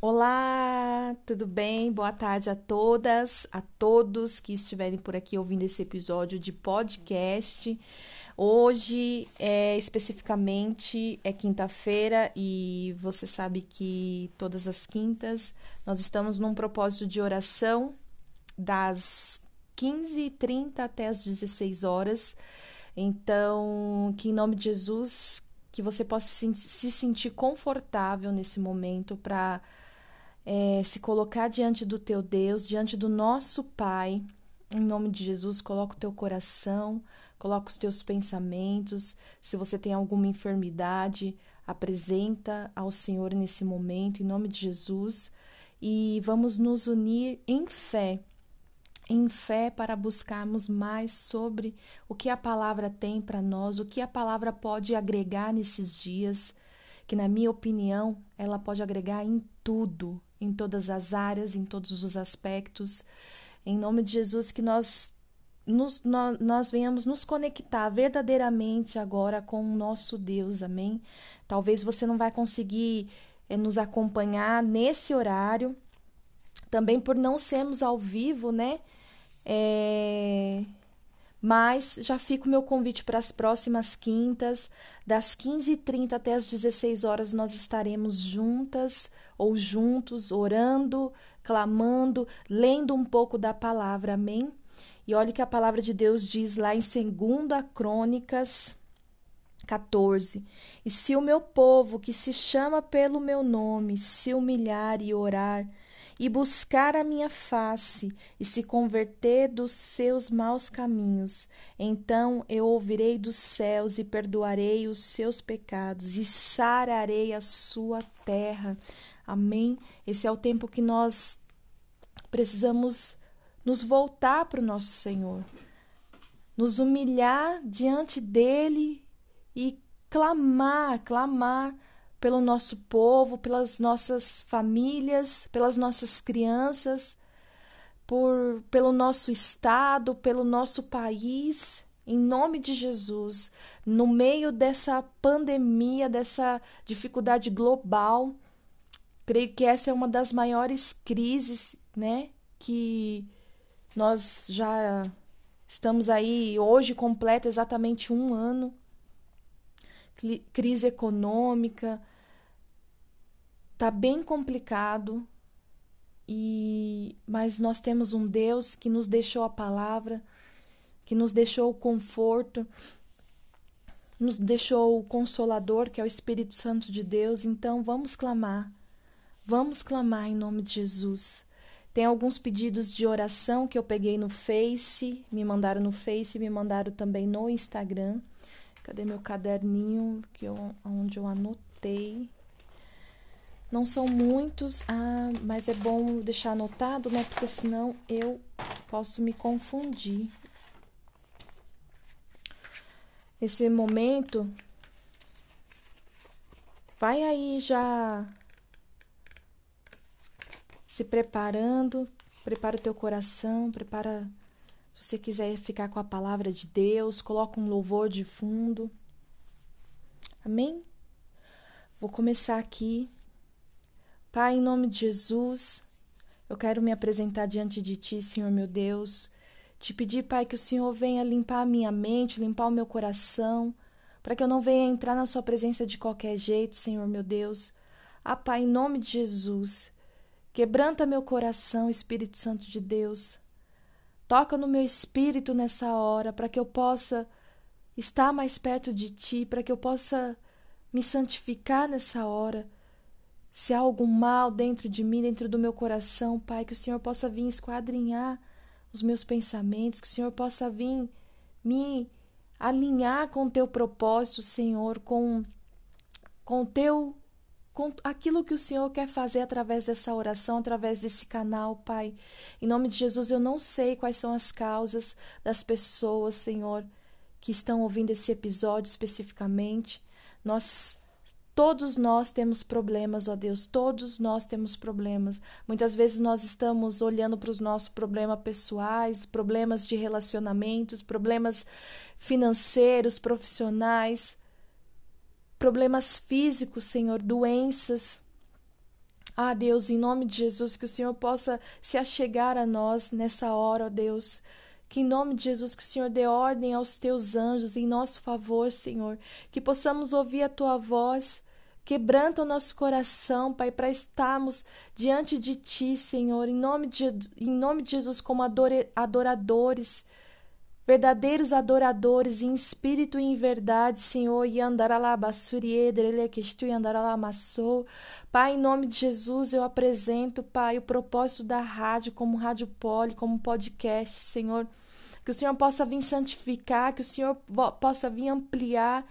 Olá, tudo bem? Boa tarde a todas, a todos que estiverem por aqui ouvindo esse episódio de podcast. Hoje, é, especificamente, é quinta-feira e você sabe que todas as quintas nós estamos num propósito de oração das 15h30 até as 16 horas. Então, que em nome de Jesus, que você possa se sentir confortável nesse momento para é, se colocar diante do teu Deus, diante do nosso Pai. Em nome de Jesus, coloca o teu coração, coloca os teus pensamentos. Se você tem alguma enfermidade, apresenta ao Senhor nesse momento, em nome de Jesus. E vamos nos unir em fé em fé para buscarmos mais sobre o que a palavra tem para nós, o que a palavra pode agregar nesses dias, que, na minha opinião, ela pode agregar em tudo, em todas as áreas, em todos os aspectos. Em nome de Jesus, que nós, nos, nós, nós venhamos nos conectar verdadeiramente agora com o nosso Deus, amém? Talvez você não vai conseguir é, nos acompanhar nesse horário, também por não sermos ao vivo, né? É... Mas já fica o meu convite para as próximas quintas, das 15h30 até as 16 horas, nós estaremos juntas ou juntos, orando, clamando, lendo um pouco da palavra, amém? E olhe que a palavra de Deus diz lá em 2 Crônicas 14: E se o meu povo, que se chama pelo meu nome, se humilhar e orar, e buscar a minha face e se converter dos seus maus caminhos, então eu ouvirei dos céus e perdoarei os seus pecados e sararei a sua terra. Amém? Esse é o tempo que nós precisamos nos voltar para o nosso Senhor, nos humilhar diante dele e clamar, clamar pelo nosso povo, pelas nossas famílias, pelas nossas crianças, por pelo nosso estado, pelo nosso país, em nome de Jesus, no meio dessa pandemia, dessa dificuldade global, creio que essa é uma das maiores crises, né, que nós já estamos aí hoje completa exatamente um ano crise econômica, tá bem complicado. E mas nós temos um Deus que nos deixou a palavra, que nos deixou o conforto, nos deixou o consolador, que é o Espírito Santo de Deus. Então vamos clamar. Vamos clamar em nome de Jesus. Tem alguns pedidos de oração que eu peguei no Face, me mandaram no Face, me mandaram também no Instagram. Cadê meu caderninho que eu, onde eu anotei? Não são muitos, ah, mas é bom deixar anotado, né? Porque senão eu posso me confundir. Nesse momento, vai aí já se preparando, prepara o teu coração, prepara se você quiser ficar com a palavra de Deus, coloca um louvor de fundo. Amém? Vou começar aqui. Pai, em nome de Jesus, eu quero me apresentar diante de Ti, Senhor meu Deus. Te pedir, Pai, que o Senhor venha limpar a minha mente, limpar o meu coração, para que eu não venha entrar na Sua presença de qualquer jeito, Senhor meu Deus. Ah, Pai, em nome de Jesus, quebranta meu coração, Espírito Santo de Deus. Toca no meu espírito nessa hora, para que eu possa estar mais perto de Ti, para que eu possa me santificar nessa hora. Se há algum mal dentro de mim, dentro do meu coração, Pai, que o Senhor possa vir esquadrinhar os meus pensamentos, que o Senhor possa vir me alinhar com o teu propósito, Senhor, com, com o teu com aquilo que o Senhor quer fazer através dessa oração, através desse canal, Pai. Em nome de Jesus, eu não sei quais são as causas das pessoas, Senhor, que estão ouvindo esse episódio especificamente. Nós Todos nós temos problemas, ó Deus, todos nós temos problemas. Muitas vezes nós estamos olhando para os nossos problemas pessoais, problemas de relacionamentos, problemas financeiros, profissionais, problemas físicos, Senhor, doenças. Ah, Deus, em nome de Jesus, que o Senhor possa se achegar a nós nessa hora, ó Deus. Que em nome de Jesus, que o Senhor dê ordem aos teus anjos em nosso favor, Senhor. Que possamos ouvir a tua voz Quebranta o nosso coração, Pai, para estarmos diante de Ti, Senhor, em nome de, em nome de Jesus, como adoradores, verdadeiros adoradores, em espírito e em verdade, Senhor, e Pai, em nome de Jesus, eu apresento, Pai, o propósito da rádio como rádio poli, como podcast, Senhor. Que o Senhor possa vir santificar, que o Senhor possa vir ampliar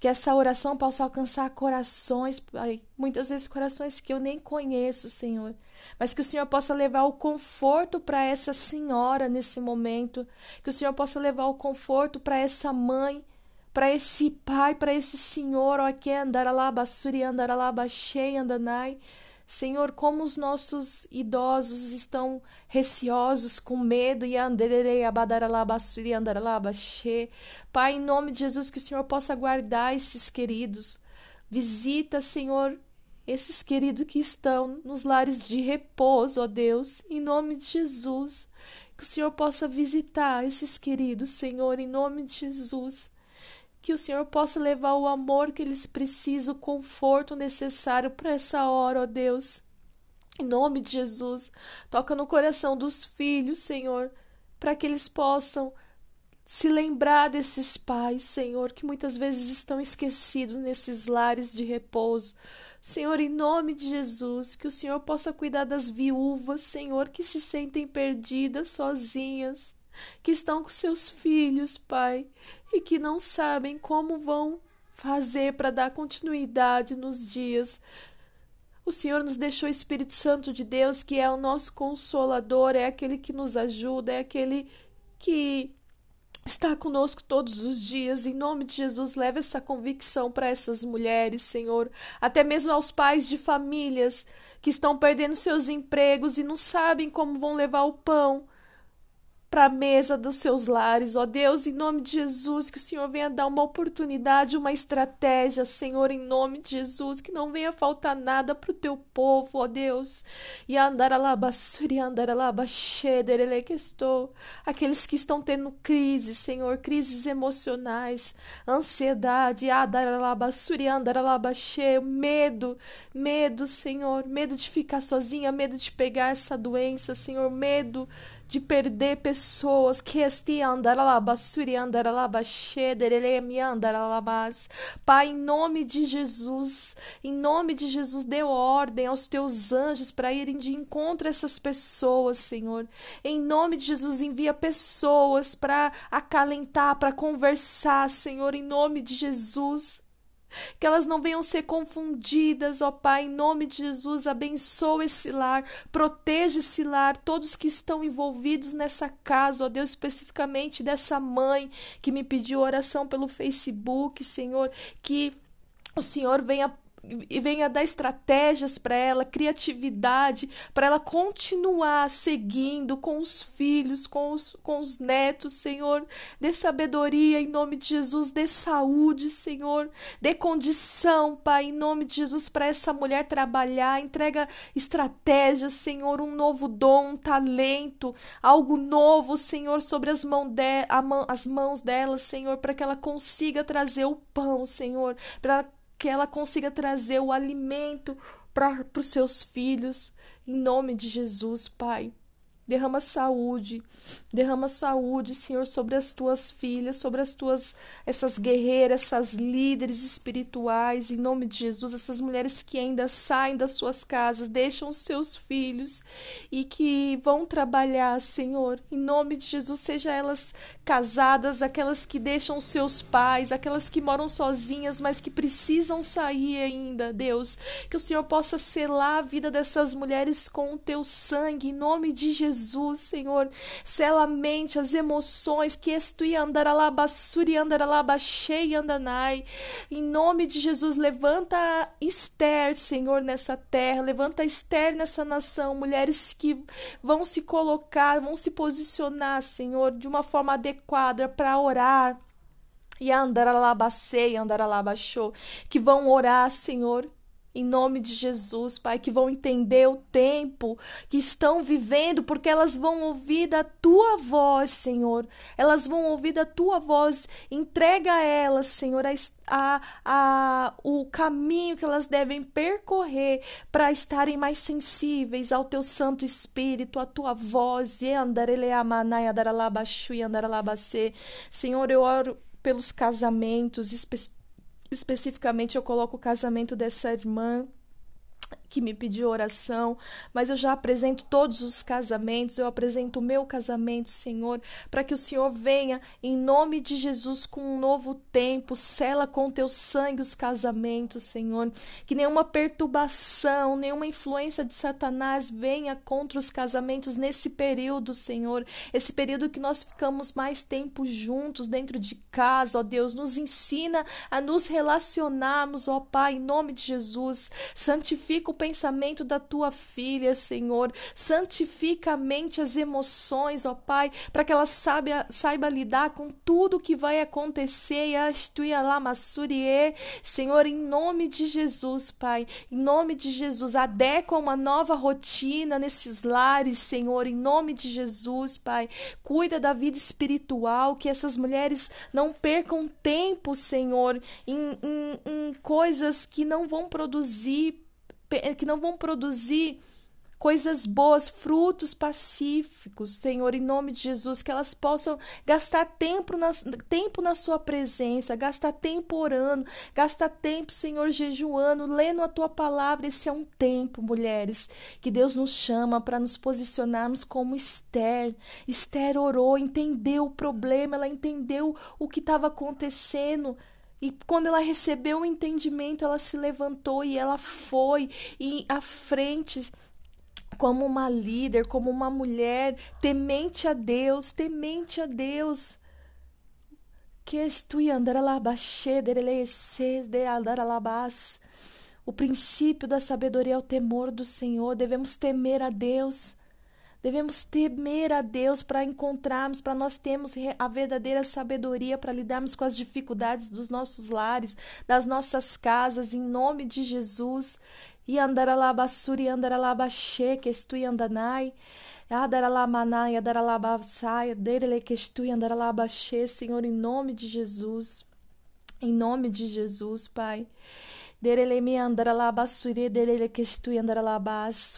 que essa oração possa alcançar corações, Pai, muitas vezes corações que eu nem conheço, Senhor, mas que o Senhor possa levar o conforto para essa senhora nesse momento, que o Senhor possa levar o conforto para essa mãe, para esse pai, para esse senhor, ó, que andaralaba, suri, andaralaba, cheia, andanai, Senhor, como os nossos idosos estão receosos, com medo, e Pai, em nome de Jesus, que o Senhor possa guardar esses queridos. Visita, Senhor, esses queridos que estão nos lares de repouso, ó Deus, em nome de Jesus. Que o Senhor possa visitar esses queridos, Senhor, em nome de Jesus que o Senhor possa levar o amor que eles precisam, o conforto necessário para essa hora, ó Deus. Em nome de Jesus, toca no coração dos filhos, Senhor, para que eles possam se lembrar desses pais, Senhor, que muitas vezes estão esquecidos nesses lares de repouso. Senhor, em nome de Jesus, que o Senhor possa cuidar das viúvas, Senhor, que se sentem perdidas, sozinhas que estão com seus filhos, Pai, e que não sabem como vão fazer para dar continuidade nos dias. O Senhor nos deixou o Espírito Santo de Deus, que é o nosso consolador, é aquele que nos ajuda, é aquele que está conosco todos os dias. Em nome de Jesus, leve essa convicção para essas mulheres, Senhor, até mesmo aos pais de famílias que estão perdendo seus empregos e não sabem como vão levar o pão para a mesa dos seus lares, ó Deus, em nome de Jesus, que o Senhor venha dar uma oportunidade, uma estratégia, Senhor, em nome de Jesus, que não venha faltar nada para o teu povo, ó Deus. E estou. Aqueles que estão tendo crises, Senhor, crises emocionais, ansiedade, andaralabaxe, medo, medo, Senhor, medo de ficar sozinha, medo de pegar essa doença, Senhor, medo de perder pessoas que Pai, em nome de Jesus, em nome de Jesus, dê ordem aos teus anjos para irem de encontro a essas pessoas, Senhor. Em nome de Jesus, envia pessoas para acalentar, para conversar, Senhor, em nome de Jesus que elas não venham ser confundidas, ó Pai, em nome de Jesus, abençoa esse lar, proteja esse lar, todos que estão envolvidos nessa casa, ó Deus, especificamente dessa mãe que me pediu oração pelo Facebook, Senhor, que o Senhor venha e venha dar estratégias para ela, criatividade, para ela continuar seguindo com os filhos, com os, com os netos, Senhor. Dê sabedoria em nome de Jesus, dê saúde, Senhor. Dê condição, Pai, em nome de Jesus, para essa mulher trabalhar. Entrega estratégias, Senhor, um novo dom, um talento, algo novo, Senhor, sobre as, mão de, mão, as mãos dela, Senhor, para que ela consiga trazer o pão, Senhor, para que ela consiga trazer o alimento para os seus filhos, em nome de Jesus, Pai. Derrama saúde, derrama saúde, Senhor, sobre as tuas filhas, sobre as tuas essas guerreiras, essas líderes espirituais, em nome de Jesus, essas mulheres que ainda saem das suas casas, deixam os seus filhos e que vão trabalhar, Senhor, em nome de Jesus, seja elas casadas, aquelas que deixam seus pais, aquelas que moram sozinhas, mas que precisam sair ainda, Deus, que o Senhor possa selar a vida dessas mulheres com o teu sangue, em nome de Jesus Jesus, Senhor. Sela a mente, as emoções, que estui andaralabassuri andaralabachei andanai. Em nome de Jesus, levanta Esther, Senhor, nessa terra, levanta Esther nessa nação, mulheres que vão se colocar, vão se posicionar, Senhor, de uma forma adequada para orar. E andar alabacei, andar alabachou, que vão orar, Senhor, em nome de Jesus, Pai, que vão entender o tempo que estão vivendo, porque elas vão ouvir da tua voz, Senhor. Elas vão ouvir da tua voz. Entrega a elas, Senhor, a, a, a, o caminho que elas devem percorrer para estarem mais sensíveis ao teu Santo Espírito, à tua voz. Senhor, eu oro pelos casamentos, especialmente especificamente eu coloco o casamento dessa irmã que me pediu oração, mas eu já apresento todos os casamentos, eu apresento o meu casamento, Senhor, para que o Senhor venha em nome de Jesus com um novo tempo, sela com teu sangue os casamentos, Senhor, que nenhuma perturbação, nenhuma influência de Satanás venha contra os casamentos nesse período, Senhor, esse período que nós ficamos mais tempo juntos dentro de casa, ó Deus, nos ensina a nos relacionarmos, ó Pai, em nome de Jesus, santifica o pensamento da tua filha, Senhor. Santifica a mente, as emoções, ó Pai, para que ela saiba, saiba lidar com tudo que vai acontecer. Senhor, em nome de Jesus, Pai, em nome de Jesus, adequa uma nova rotina nesses lares, Senhor, em nome de Jesus, Pai. Cuida da vida espiritual, que essas mulheres não percam tempo, Senhor, em, em, em coisas que não vão produzir que não vão produzir coisas boas, frutos pacíficos, Senhor, em nome de Jesus, que elas possam gastar tempo na, tempo na Sua presença, gastar tempo orando, gastar tempo, Senhor, jejuando, lendo a Tua palavra. Esse é um tempo, mulheres, que Deus nos chama para nos posicionarmos como Esther. Esther orou, entendeu o problema, ela entendeu o que estava acontecendo. E quando ela recebeu o entendimento, ela se levantou e ela foi e à frente como uma líder, como uma mulher temente a Deus, temente a Deus. Que O princípio da sabedoria é o temor do Senhor. Devemos temer a Deus. Devemos temer a Deus para encontrarmos, para nós termos a verdadeira sabedoria para lidarmos com as dificuldades dos nossos lares, das nossas casas, em nome de Jesus. E andaralabassuri, andaralabaxê, que estui andanai. Adaralamanai, adaralabassai, derele que estui andaralabaxê, Senhor, em nome de Jesus. Em nome de Jesus, Pai.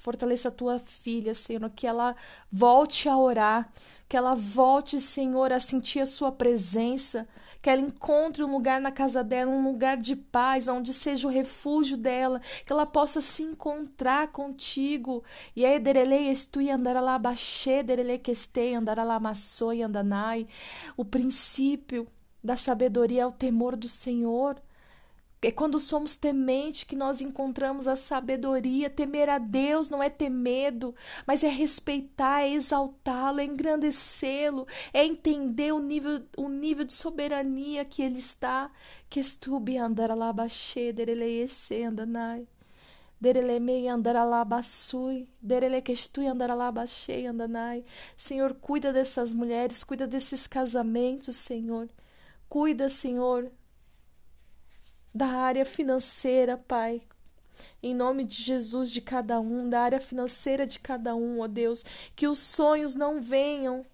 Fortaleça a tua filha, Senhor, que ela volte a orar, que ela volte, Senhor, a sentir a sua presença, que ela encontre um lugar na casa dela, um lugar de paz, onde seja o refúgio dela, que ela possa se encontrar contigo. E aí, derelei estui andaralabaxê, derelei que estei, andaralamassoi, andanai. O princípio da sabedoria é o temor do Senhor. É quando somos temente que nós encontramos a sabedoria. Temer a Deus não é ter medo, mas é respeitar, é exaltá-lo, é engrandecê-lo, é entender o nível, o nível de soberania que ele está. Que estube andar alabaxê, dereleece andanai. Derelemei andaralabassui, derele que estui andaralabaxei andanai. Senhor, cuida dessas mulheres, cuida desses casamentos, Senhor. Cuida, Senhor, da área financeira, Pai. Em nome de Jesus, de cada um, da área financeira de cada um, ó Deus, que os sonhos não venham,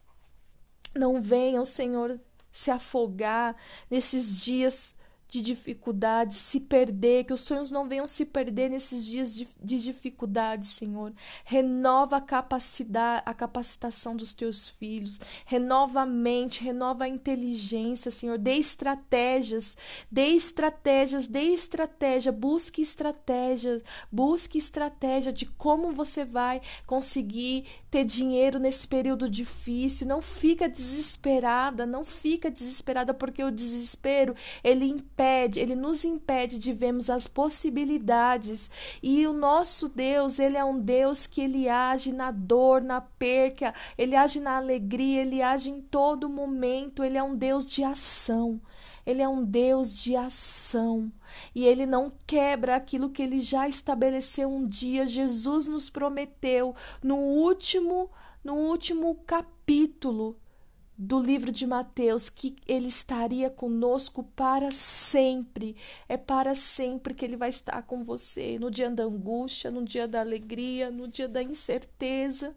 não venham, Senhor, se afogar nesses dias de dificuldades, se perder, que os sonhos não venham se perder nesses dias de, de dificuldade, Senhor. Renova a capacidade, a capacitação dos teus filhos, renova a mente, renova a inteligência, Senhor. Dê estratégias, dê estratégias, dê estratégia, busque estratégia, busque estratégia de como você vai conseguir ter dinheiro nesse período difícil. Não fica desesperada, não fica desesperada porque o desespero ele impede, ele nos impede de vermos as possibilidades. E o nosso Deus, ele é um Deus que ele age na dor, na perca, ele age na alegria, ele age em todo momento, ele é um Deus de ação. Ele é um Deus de ação e ele não quebra aquilo que ele já estabeleceu um dia. Jesus nos prometeu no último no último capítulo do livro de Mateus que ele estaria conosco para sempre. É para sempre que ele vai estar com você no dia da angústia, no dia da alegria, no dia da incerteza.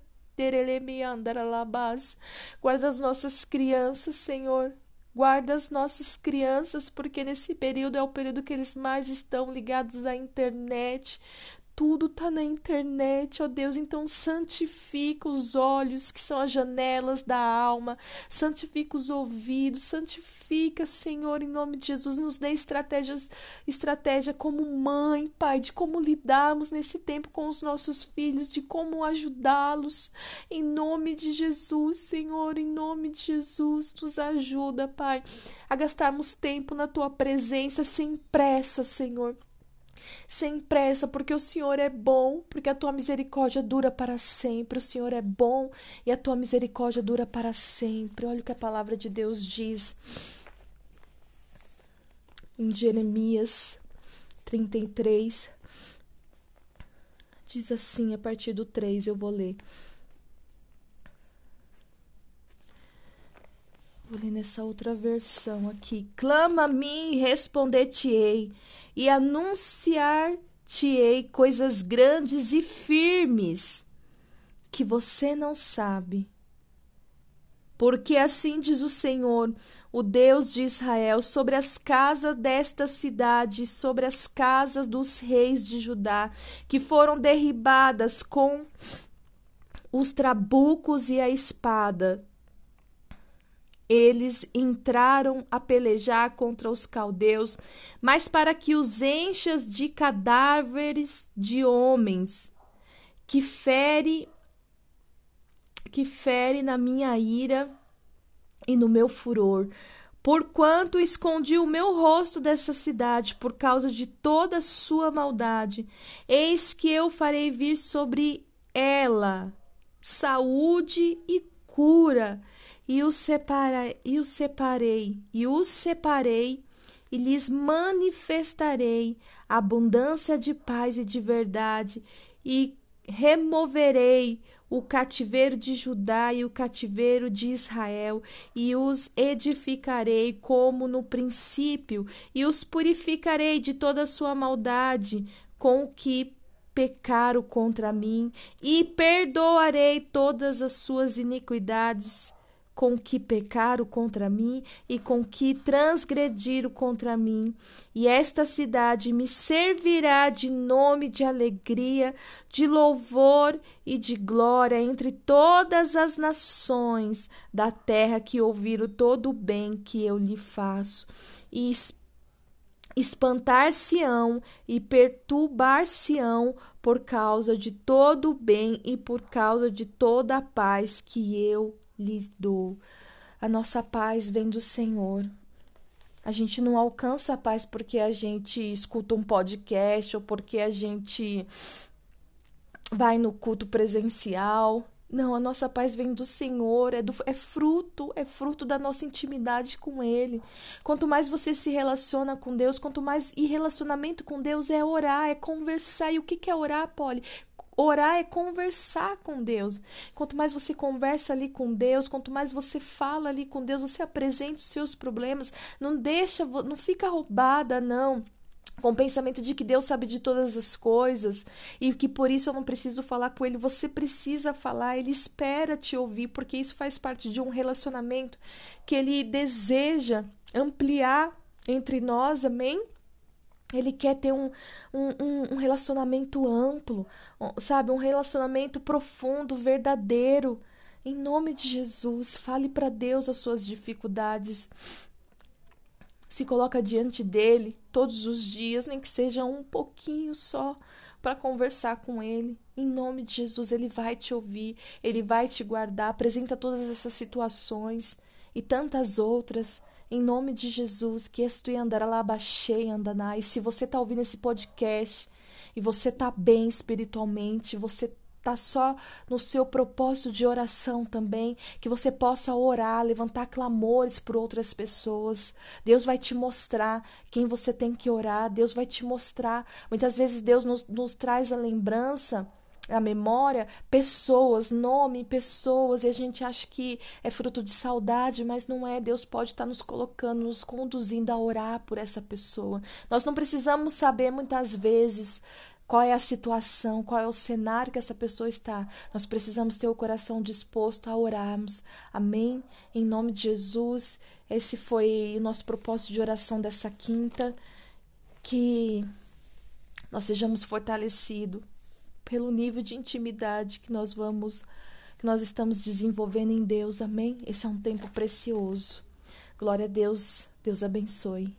Guarda as nossas crianças, Senhor. Guarda as nossas crianças, porque nesse período é o período que eles mais estão ligados à internet, tudo está na internet, ó Deus. Então, santifica os olhos, que são as janelas da alma, santifica os ouvidos, santifica, Senhor, em nome de Jesus. Nos dê estratégias, estratégia como mãe, Pai, de como lidarmos nesse tempo com os nossos filhos, de como ajudá-los, em nome de Jesus, Senhor, em nome de Jesus. Nos ajuda, Pai, a gastarmos tempo na tua presença sem pressa, Senhor sem pressa, porque o Senhor é bom, porque a tua misericórdia dura para sempre. O Senhor é bom e a tua misericórdia dura para sempre. Olha o que a palavra de Deus diz em Jeremias 33. Diz assim, a partir do 3 eu vou ler. Vou ler nessa outra versão aqui. Clama a mim e responder-te-ei, e anunciar-te-ei coisas grandes e firmes que você não sabe. Porque assim diz o Senhor, o Deus de Israel, sobre as casas desta cidade, sobre as casas dos reis de Judá, que foram derribadas com os trabucos e a espada eles entraram a pelejar contra os caldeus, mas para que os enchas de cadáveres de homens, que fere que fere na minha ira e no meu furor, porquanto escondi o meu rosto dessa cidade por causa de toda a sua maldade. Eis que eu farei vir sobre ela saúde e cura e os, separa, e os separei, e os separei, e lhes manifestarei abundância de paz e de verdade, e removerei o cativeiro de Judá e o cativeiro de Israel, e os edificarei como no princípio, e os purificarei de toda a sua maldade com o que pecaram contra mim, e perdoarei todas as suas iniquidades com que pecaram contra mim e com que transgrediram contra mim. E esta cidade me servirá de nome de alegria, de louvor e de glória entre todas as nações da terra que ouviram todo o bem que eu lhe faço. E espantar-se-ão e perturbar-se-ão por causa de todo o bem e por causa de toda a paz que eu lhes dou. A nossa paz vem do Senhor. A gente não alcança a paz porque a gente escuta um podcast ou porque a gente vai no culto presencial. Não, a nossa paz vem do Senhor, é, do, é fruto, é fruto da nossa intimidade com Ele. Quanto mais você se relaciona com Deus, quanto mais e relacionamento com Deus é orar, é conversar. E o que, que é orar, Polly? Orar é conversar com Deus. Quanto mais você conversa ali com Deus, quanto mais você fala ali com Deus, você apresenta os seus problemas, não deixa, não fica roubada, não com o pensamento de que Deus sabe de todas as coisas e que por isso eu não preciso falar com ele. Você precisa falar, ele espera te ouvir, porque isso faz parte de um relacionamento que ele deseja ampliar entre nós, amém? Ele quer ter um, um, um relacionamento amplo, sabe? Um relacionamento profundo, verdadeiro. Em nome de Jesus, fale para Deus as suas dificuldades. Se coloca diante dele todos os dias, nem que seja um pouquinho só, para conversar com ele. Em nome de Jesus, ele vai te ouvir, ele vai te guardar. Apresenta todas essas situações e tantas outras em nome de Jesus, que estu andará lá baixei andaná. E se você está ouvindo esse podcast e você está bem espiritualmente, você está só no seu propósito de oração também, que você possa orar, levantar clamores por outras pessoas. Deus vai te mostrar quem você tem que orar, Deus vai te mostrar. Muitas vezes Deus nos, nos traz a lembrança a memória pessoas, nome, pessoas, e a gente acha que é fruto de saudade, mas não é. Deus pode estar nos colocando, nos conduzindo a orar por essa pessoa. Nós não precisamos saber muitas vezes qual é a situação, qual é o cenário que essa pessoa está. Nós precisamos ter o coração disposto a orarmos. Amém? Em nome de Jesus. Esse foi o nosso propósito de oração dessa quinta. Que nós sejamos fortalecidos pelo nível de intimidade que nós vamos, que nós estamos desenvolvendo em Deus. Amém? Esse é um tempo precioso. Glória a Deus. Deus abençoe.